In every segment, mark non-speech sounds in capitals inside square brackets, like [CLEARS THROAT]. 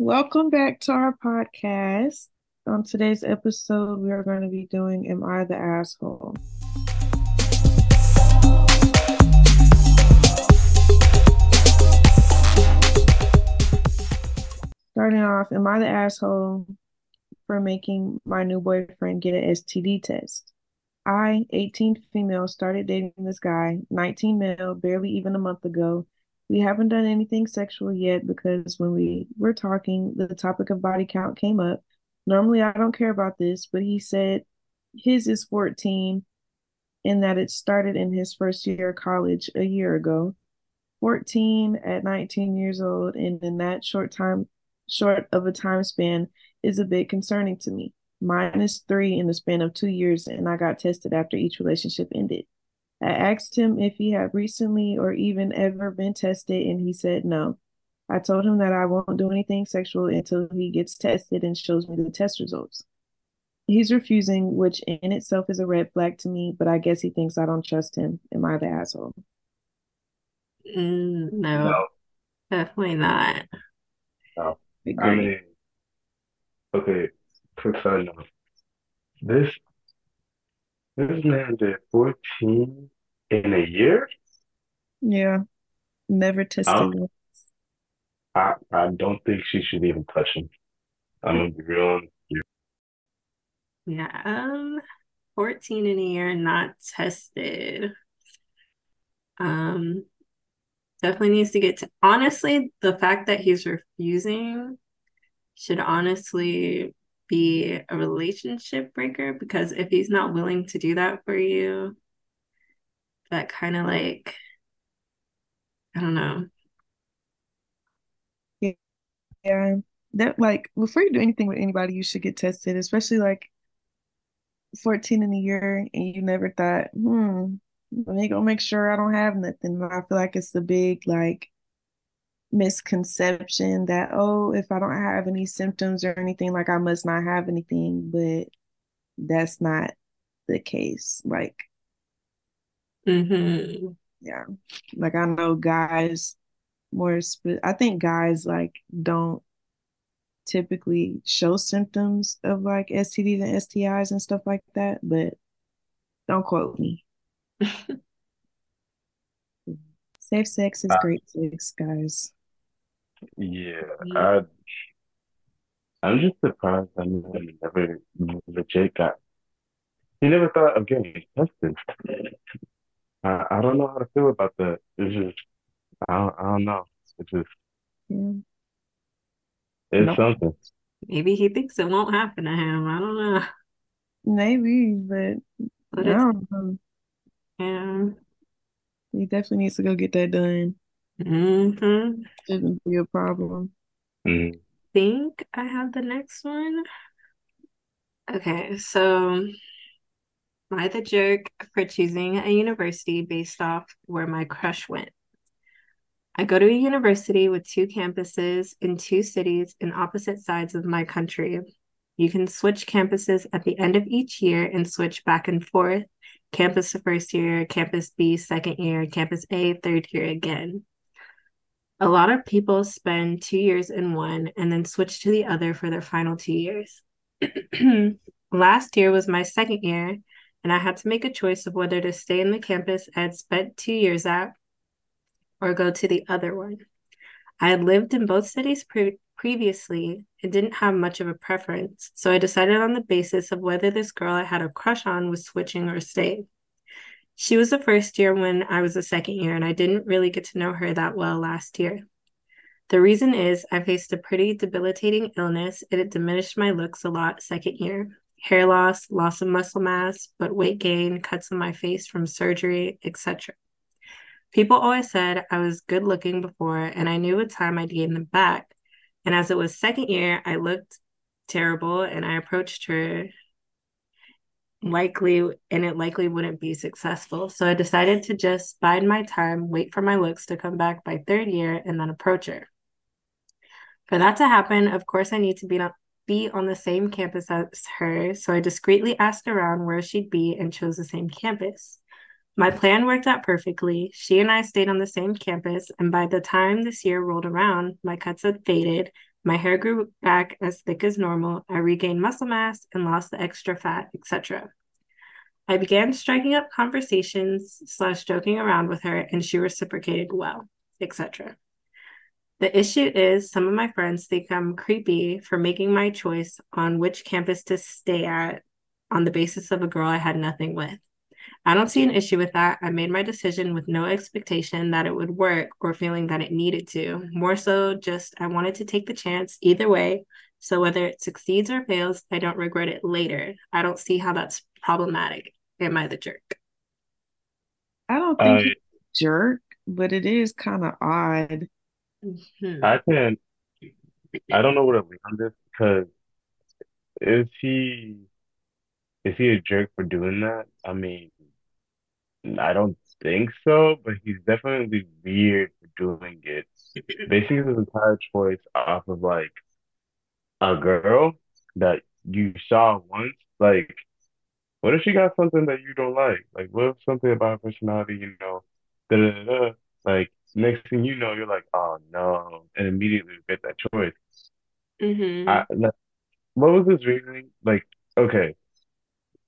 Welcome back to our podcast. On today's episode, we are going to be doing Am I the Asshole? Starting off, Am I the asshole for making my new boyfriend get an STD test? I, 18 female, started dating this guy, 19 male, barely even a month ago. We haven't done anything sexual yet because when we were talking, the topic of body count came up. Normally, I don't care about this, but he said his is 14 and that it started in his first year of college a year ago. 14 at 19 years old, and in that short time, short of a time span, is a bit concerning to me. Mine is three in the span of two years, and I got tested after each relationship ended. I asked him if he had recently or even ever been tested, and he said no. I told him that I won't do anything sexual until he gets tested and shows me the test results. He's refusing, which in itself is a red flag to me, but I guess he thinks I don't trust him. Am I the asshole? Mm, no, No, definitely not. no. I mean, okay, quick side note. This this man did 14 in a year? Yeah, never tested don't. I, I don't think she should even touch him. I'm gonna be real honest with Yeah, um, 14 in a year, not tested. Um, definitely needs to get to honestly, the fact that he's refusing should honestly be a relationship breaker because if he's not willing to do that for you, that kind of like, I don't know. Yeah, yeah. That like before you do anything with anybody, you should get tested, especially like 14 in a year and you never thought, hmm, let me go make sure I don't have nothing. But I feel like it's a big like misconception that, oh, if I don't have any symptoms or anything, like I must not have anything, but that's not the case. Like, Mm-hmm. yeah, like I know guys more, spe- I think guys like don't typically show symptoms of like STDs and STIs and stuff like that, but don't quote me. [LAUGHS] Safe sex is you. great sex, guys. Yeah, I I'm just surprised I never legit got he never thought of getting tested. I, I don't know how to feel about that. It's just I don't, I don't know. It's just Yeah. it's Nope. something. Maybe he thinks it won't happen to him. I don't know. Maybe, but But I it's don't know. yeah. He definitely needs to go get that done. Mm-hmm. Shouldn't be a problem. Mm. Think I have the next one. Okay, so am I the jerk for choosing a university based off where my crush went? I go to a university with two campuses in two cities in opposite sides of my country. You can switch campuses at the end of each year and switch back and forth. Campus the first year, campus B second year, campus A third year again. A lot of people spend two years in one and then switch to the other for their final two years. [CLEARS THROAT] Last year was my second year, and I had to make a choice of whether to stay in the campus I had spent two years at or go to the other one. I had lived in both cities pre- previously and didn't have much of a preference, so I decided on the basis of whether this girl I had a crush on was switching or staying. She was the first year when I was the second year, and I didn't really get to know her that well last year. The reason is I faced a pretty debilitating illness and it diminished my looks a lot second year. Hair loss, loss of muscle mass, but weight gain, cuts on my face from surgery, etc. People always said I was good looking before, and I knew with time I'd gain them back. And as it was second year, I looked terrible and I approached her likely and it likely wouldn't be successful. So I decided to just bide my time, wait for my looks to come back by third year, and then approach her. For that to happen, of course, I need to be on, be on the same campus as her. So I discreetly asked around where she'd be and chose the same campus. My plan worked out perfectly. She and I stayed on the same campus, and by the time this year rolled around, my cuts had faded, My hair grew back as thick as normal. I regained muscle mass and lost the extra fat, etc. I began striking up conversations slash joking around with her, and she reciprocated well, etc. The issue is some of my friends think I'm creepy for making my choice on which campus to stay at on the basis of a girl I had nothing with. I don't see an issue with that. I made my decision with no expectation that it would work or feeling that it needed to. More so, just I wanted to take the chance either way. So whether it succeeds or fails, I don't regret it later. I don't see how that's problematic. Am I the jerk? I don't think I he's a jerk, but it is kind of odd. Hmm. I can I don't know what to leave on this because is he is he a jerk for doing that? I mean, I don't think so, but he's definitely weird for doing it. Basing his entire choice off of like a girl that you saw once, like what if she got something that you don't like? Like what if something about her personality, you know, da da da da. Like next thing you know, you're like, oh no, and immediately regret that choice. I hmm like, what was his reasoning? Like, okay.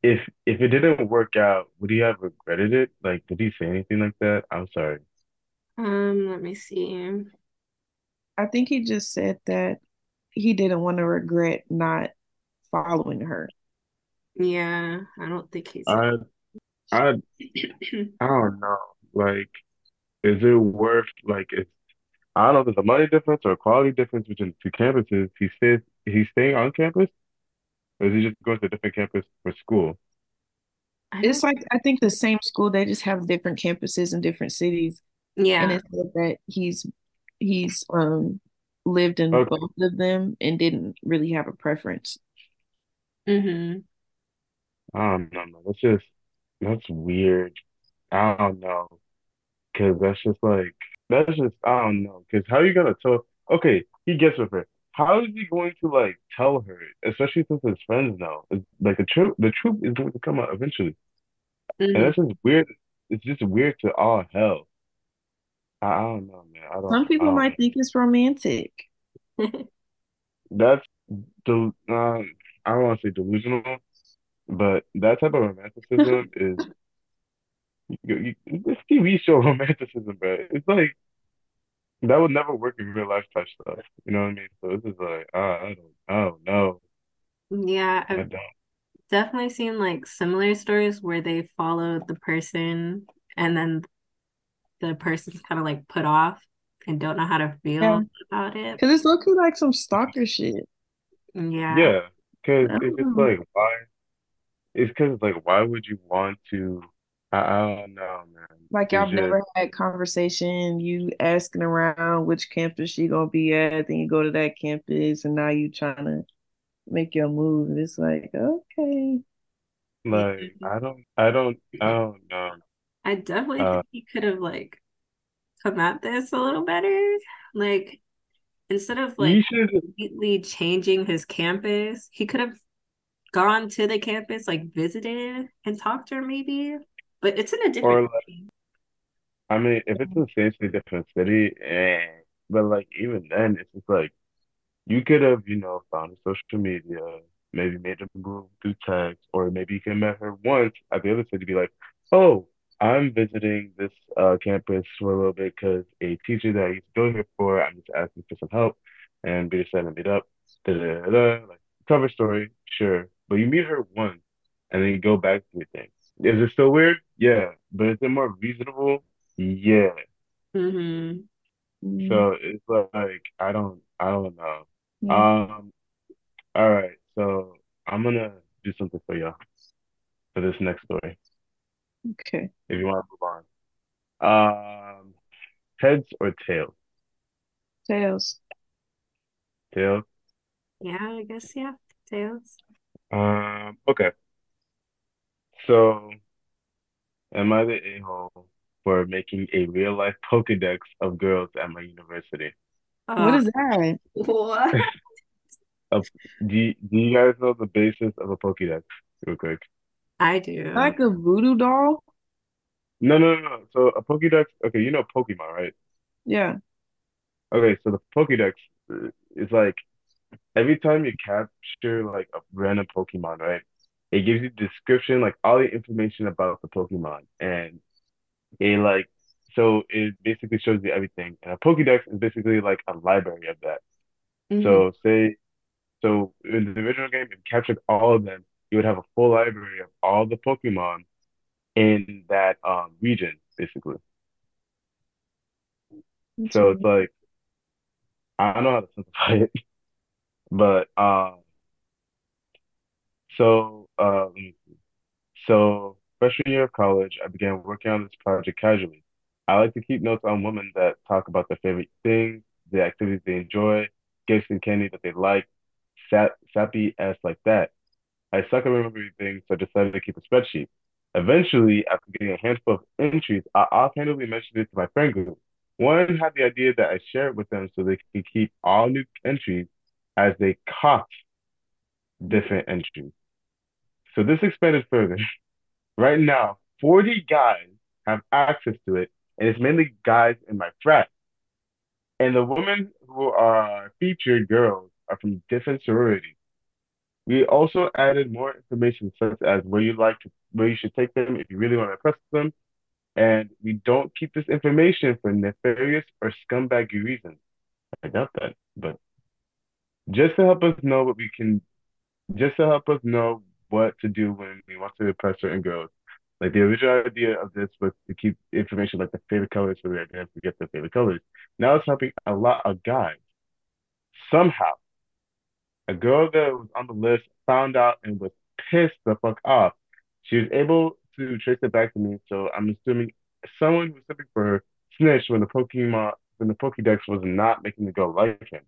If if it didn't work out, would he have regretted it? Like, did he say anything like that? I'm sorry. Um, let me see. I think he just said that he didn't want to regret not following her. Yeah, I don't think he's i i [CLEARS THROAT] don't know. Like, is it worth like is I don't know if there's a money difference or a quality difference between the two campuses. He says he's staying on campus, or is he just going to a different campus for school? It's like I think the same school, they just have different campuses in different cities. Yeah, and yeah. it said that he's he's um lived in Okay. both of them and didn't really have a preference. hmm I don't know. That's just that's weird. I don't know. Cause that's just like that's just I don't know. Cause how you gonna tell? Okay, he gets with her. How is he going to like tell her, especially since his friends know? It's, like the truth, the truth is going to come out eventually, and hmm that's just weird. It's just weird to all hell. I, I don't know, man. I don't. Some people don't. might think it's romantic. [LAUGHS] That's the um. I don't want to say delusional, but that type of romanticism [LAUGHS] is you, you, it's TV show [LAUGHS] romanticism, bro. It's like that would never work in real life type stuff. You know what I mean? So this is like, uh, I don't, I don't know. Yeah, I I've don't. definitely seen like similar stories where they followed the person and then the person's kind of like put off and don't know how to Yeah, feel about it. because it's looking like some stalker shit. Yeah. Yeah, because it's don't just know. like, why? It's because like, why would you want to? I, I don't know, man. Like y'all It's have just never had conversation, you asking around which campus she gonna be at, then you go to that campus and now you trying to make your move. And it's like, okay. Like, I don't, I don't, I don't know. I definitely Uh, think he could have like come at this a little better. Like instead of like should, completely changing his campus, he could have gone to the campus, like visited and talked to her maybe. But it's in a different like, I mean, if it's same city, different city, eh. But like, even then, it's just like. You could have, you know, found social media, maybe made a move through text, or maybe you can met her once at the other city, to be like, "Oh, I'm visiting this uh, campus for a little bit because a teacher that I used to go here for, I'm just asking for some help, and we decided to meet up." Da, da, da, da. Like cover story, sure, but you meet her once, and then you go back to your thing. Is it still weird? Yeah, but is it more reasonable? Yeah. hmm Mm, So it's like I don't, I don't know. yeah. Um. All right, so I'm gonna do something for y'all for this next story, Okay. if you want to move on. Um, heads or tails? Tails. Tails. Yeah, I guess yeah. Tails. Um, okay. So, am I the a-hole for making a real life Pokédex of girls at my university? What Oh, is that? what? [LAUGHS] Uh, do you, do you guys know the basis of a Pokédex, real quick? I do. Like a voodoo doll? No, no, no, no. So a Pokédex, okay, you know Pokemon, right? Yeah. okay, so the Pokédex uh, is like every time you capture like a random Pokemon, right? It gives you description, like all the information about the Pokemon, and it like so it basically shows you everything. And a Pokédex is basically like a library of that. hmm So say so in the original game, if you captured all of them, you would have a full library of all the Pokemon in that um region, basically. That's So it's like I don't know how to simplify it, [LAUGHS] but um so uh. So freshman year of college, I began working on this project casually. I like to keep notes on women that talk about their favorite things, the activities they enjoy, gifts and candy that they like, sap, sappy ass like that. I suck at remembering things, so I decided to keep a spreadsheet. Eventually, after getting a handful of entries, I offhandedly mentioned it to my friend group. One had the idea that I share it with them so they can keep all new entries as they caught different entries. So this expanded further. [LAUGHS] Right now, 40 guys have access to it, and it's mainly guys in my frat. And the women who are featured girls are from different sororities. We also added more information such as where you like to where you should take them if you really want to impress them. And we don't keep this information for nefarious or scumbaggy reasons. I doubt that, but just to help us know what we can, just to help us know what to do when we want to impress certain girls. Like the original idea of this was to keep information like the favorite colors so we identify get their favorite colors. Now it's helping a lot of guys. Somehow A girl that was on the list found out and was pissed the fuck off. She was able to trace it back to me, so I'm assuming someone was looking for her snitch when the Pokemon when the Pokédex was not making the girl like him.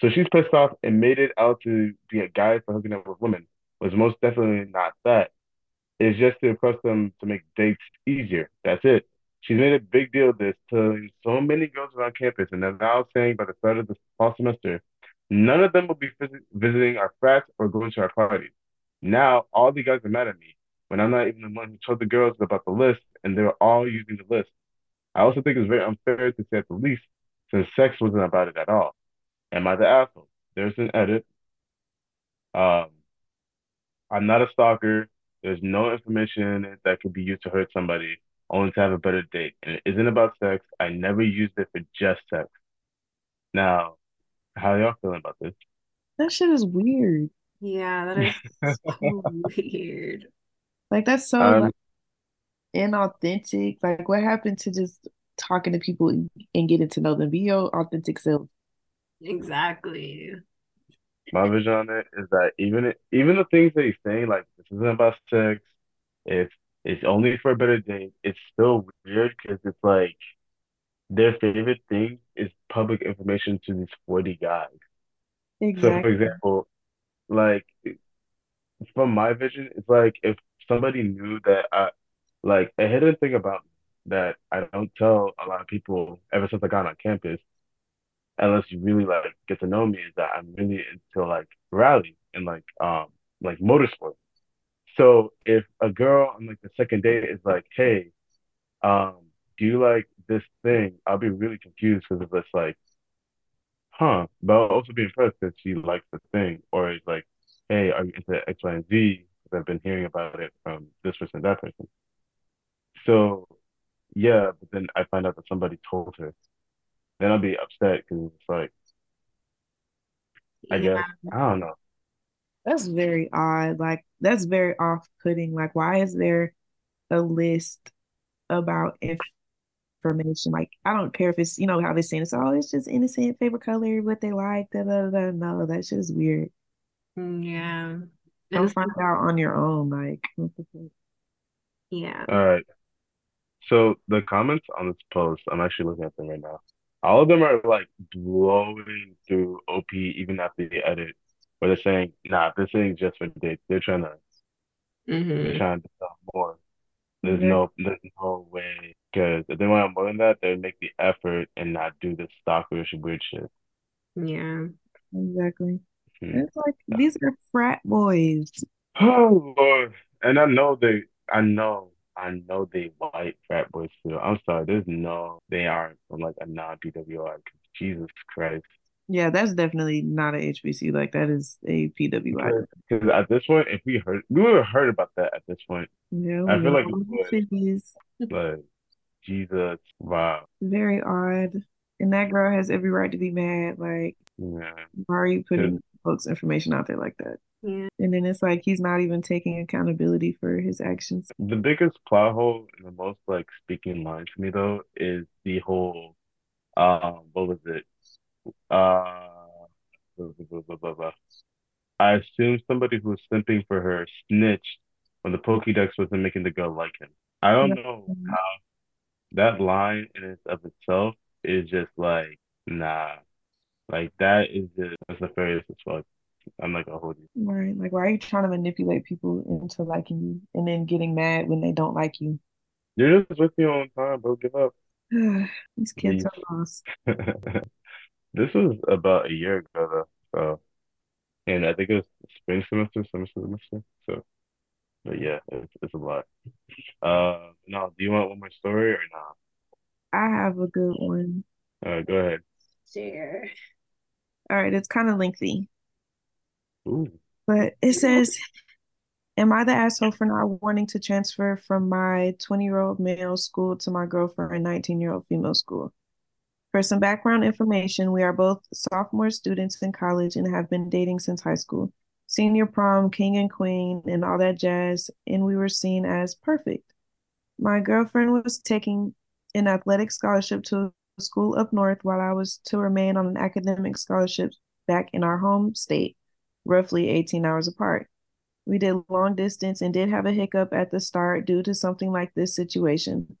So she's pissed off and made it out to be a guy for hooking up with women. Was most definitely not that. It's just to impress them to make dates easier. That's it. She's made a big deal of this, to so many girls around campus, and they're now saying by the start of the fall semester, none of them will be visit- visiting our frats or going to our parties. Now, all the guys are mad at me when I'm not even the one who told the girls about the list, and they're all using the list. I also think it's very unfair to say at the least, since sex wasn't about it at all. Am I the asshole? There's an edit. Um, I'm not a stalker. There's no information in it that could be used to hurt somebody, only to have a better date. And it isn't about sex. I never used it for just sex. Now, how y'all feeling about this? That shit is weird. Yeah, that is so [LAUGHS] weird. Like that's so Um, like inauthentic. Like what happened to just talking to people and, and getting to know them? Be your authentic self. Exactly. My vision on it is that even even the things that he's saying, like this isn't about sex, it's it's only for a better date. It's still weird because it's like their favorite thing is public information to these 40 guys. So, for example, like from my vision, it's like if somebody knew that I like a hidden thing about me that I don't tell a lot of people ever since I got on campus, unless you really like get to know me, is that I'm really into like rally and like um like motorsport. So if a girl on like the second date is like, hey, um, do you like this thing? I'll be really confused because it's like, huh, but I'll also be impressed that she likes the thing, or it's like, hey, are you into X, Y, and Z? Because I've been hearing about it from this person, that person. So yeah, but then I find out that somebody told her, then I'll be upset because it's like, I guess, I don't know. That's very odd. Like that's very off-putting. Like why is there a list about information? Like I don't care if it's you know how they're saying it's oh it's just innocent favorite color what they like da da da. No, that shit is weird. Mm, Yeah. Go And find out on your own. Like what the fuck? yeah. All right. So the comments on this post, I'm actually looking at them right now. All of them are like blowing through OP even after the edit, where they're saying, "Nah, this ain't just for dates. They're trying to, they're hmm trying to sell more. There's Exactly. no, there's no way. Because if they want more than that, they'd make the effort and not do this stalkerish weird shit." Yeah. Exactly. Hmm. It's like these are frat boys. Oh Lord. And I know they, I know, I know they white frat boys too. I'm sorry. There's no, they aren't from like a non-PWI. Jesus Christ. Yeah, that's definitely not a HBC. Like that is a PWI. Because at this point, if we heard, we would have heard about that at this point. Yeah, I feel like we all the would, figures. [LAUGHS] but Jesus, wow. Very odd. And that girl has every right to be mad. Like, Yeah. why are you putting folks' information out there like that? Yeah. And then it's like he's not even taking accountability for his actions. the biggest plot hole and the most like speaking line to me though is the whole um what was it? Uh blah, blah, blah, blah, blah, blah. I assume somebody who was simping for her snitched when the Pokédex wasn't making the girl like him. I don't know how that line in and of itself is just like nah. Like that is just that's nefarious as fuck. I'm not gonna hold you. Right. Like, why are you trying to manipulate people into liking you and then getting mad when they don't like you? You're just with me all the time, bro. Give up. [SIGHS] These kids Please. are lost. [LAUGHS] This was about a year ago though, so and I think it was spring semester, semester, semester. So, but yeah, it's it's a lot. Uh, no, do you want one more story or not? I have a good one. Uh, go ahead. Sure. All right, it's kind of lengthy, Ooh, but it says, Am I the asshole for not wanting to transfer from my 20-year-old male school to my girlfriend, 19-year-old female school? For some background information, we are both sophomore students in college and have been dating since high school. Senior prom, king and queen, and all that jazz, and we were seen as perfect. My girlfriend was taking an athletic scholarship to a school up north while I was to remain on an academic scholarship back in our home state, roughly 18 hours apart. We did long distance and did have a hiccup at the start due to something like this situation.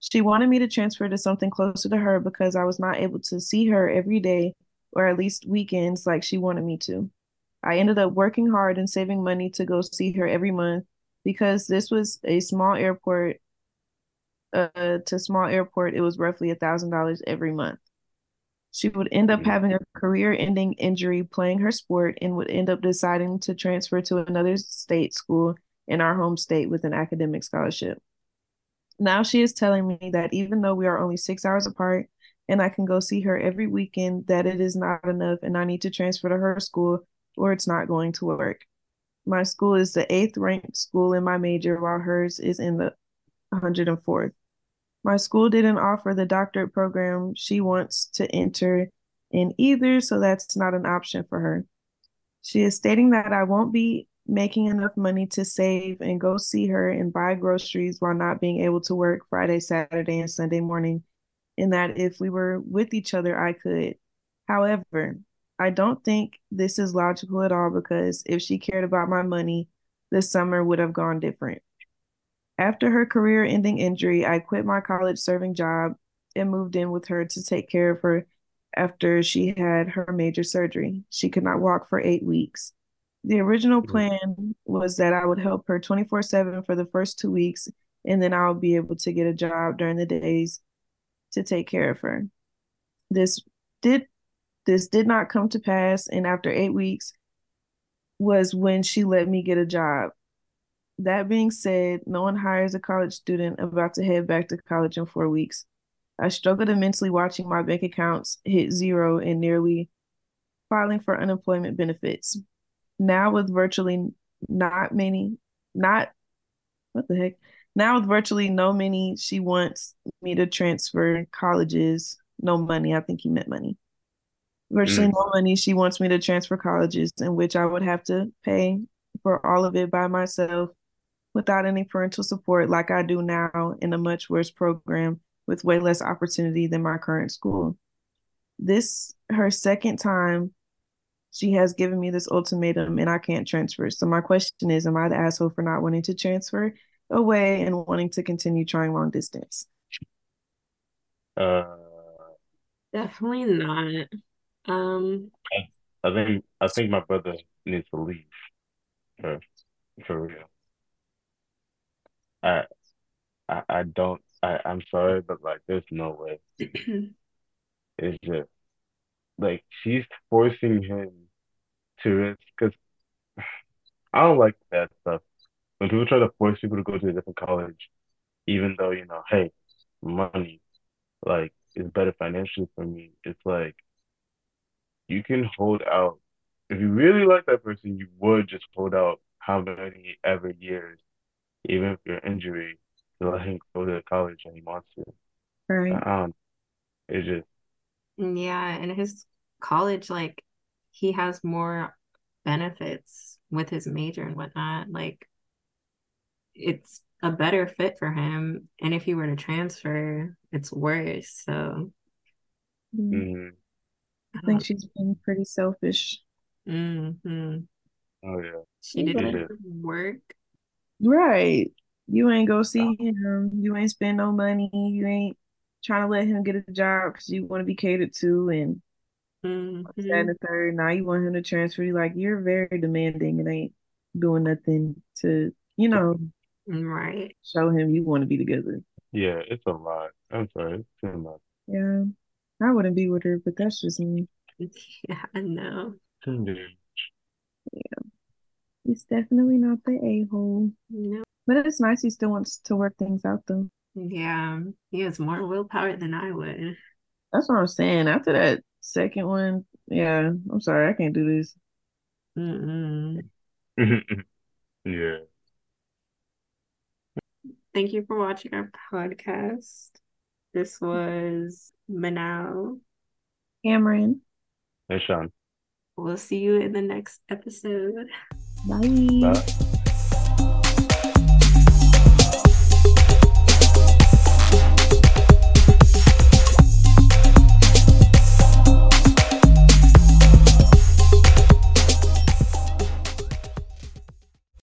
She wanted me to transfer to something closer to her because I was not able to see her every day or at least weekends like she wanted me to. I ended up working hard and saving money to go see her every month because this was a small airport. Uh, to small airport, it was roughly a thousand dollars every month. She would end up Mhm. having a career-ending injury playing her sport and would end up deciding to transfer to another state school in our home state with an academic scholarship. Now she is telling me that even though we are only six hours apart and I can go see her every weekend, that it is not enough and I need to transfer to her school or it's not going to work. My school is the eighth ranked school in my major, while hers is in the 104th. My school didn't offer the doctorate program she wants to enter in either, so that's not an option for her. She is stating that I won't be making enough money to save and go see her and buy groceries while not being able to work Friday, Saturday, and Sunday morning, and that if we were with each other, I could. However, I don't think this is logical at all because if she cared about my money, this summer would have gone different. After her career ending injury, I quit my college serving job and moved in with her to take care of her after she had her major surgery. She could not walk for eight weeks. The original Mhm. plan was that I would help her 24/7 for the first two weeks, and then I would be able to get a job during the days to take care of her. This did this did not come to pass, and after eight weeks was when she let me get a job. That being said, no one hires a college student about to head back to college in four weeks. I struggled immensely watching my bank accounts hit zero and nearly filing for unemployment benefits. Now with virtually not many, not what the heck? Now with virtually no money, she wants me to transfer colleges. No money. I think he meant money. Virtually Mm. no money. She wants me to transfer colleges, in which I would have to pay for all of it by myself without any parental support, like I do now in a much worse program with way less opportunity than my current school. This her second time she has given me this ultimatum and I can't transfer. So my question is, am I the asshole for not wanting to transfer away and wanting to continue trying long distance? Uh, Definitely not. Um, I think I think my brother needs to leave for for real. I I, I don't I, I'm sorry, but like there's no way. [CLEARS THROAT] It's just like she's forcing him to risk because [SIGHS] I don't like that stuff. When people try to force people to go to a different college, even though, you know, hey, money, like is better financially for me. It's like you can hold out. If you really like that person, you would just hold out how many ever years, even if you're injury, to let him go to college and he wants to. Right. Um, it's just Yeah, and his college, like he has more benefits with his major and whatnot. Like it's a better fit for him. And if he were to transfer, it's worse. So Mm. mhm. I I think she's being pretty selfish. hmm Oh yeah. She didn't Yeah. work. Right. You ain't go see him. You ain't spend no money. You ain't trying to let him get a job because you want to be catered to and this, that, mm-hmm. and the third. Now you want him to transfer. You like you're very demanding and ain't doing nothing to, you know, Right. show him you want to be together. Yeah, it's a lot. I'm sorry, it's too much. Yeah. I wouldn't be with her, but that's just me. [LAUGHS] Yeah, I know. Too much. He's definitely not the a-hole. No. But it's nice he still wants to work things out though. Yeah, he has more willpower than I would. That's what I'm saying. After that second one, yeah, I'm sorry, I can't do this. Mm-mm. [LAUGHS] Yeah. Thank you for watching our podcast. This was Manal. Cameron, Hey, Sean. We'll see you in the next episode. 拜 음.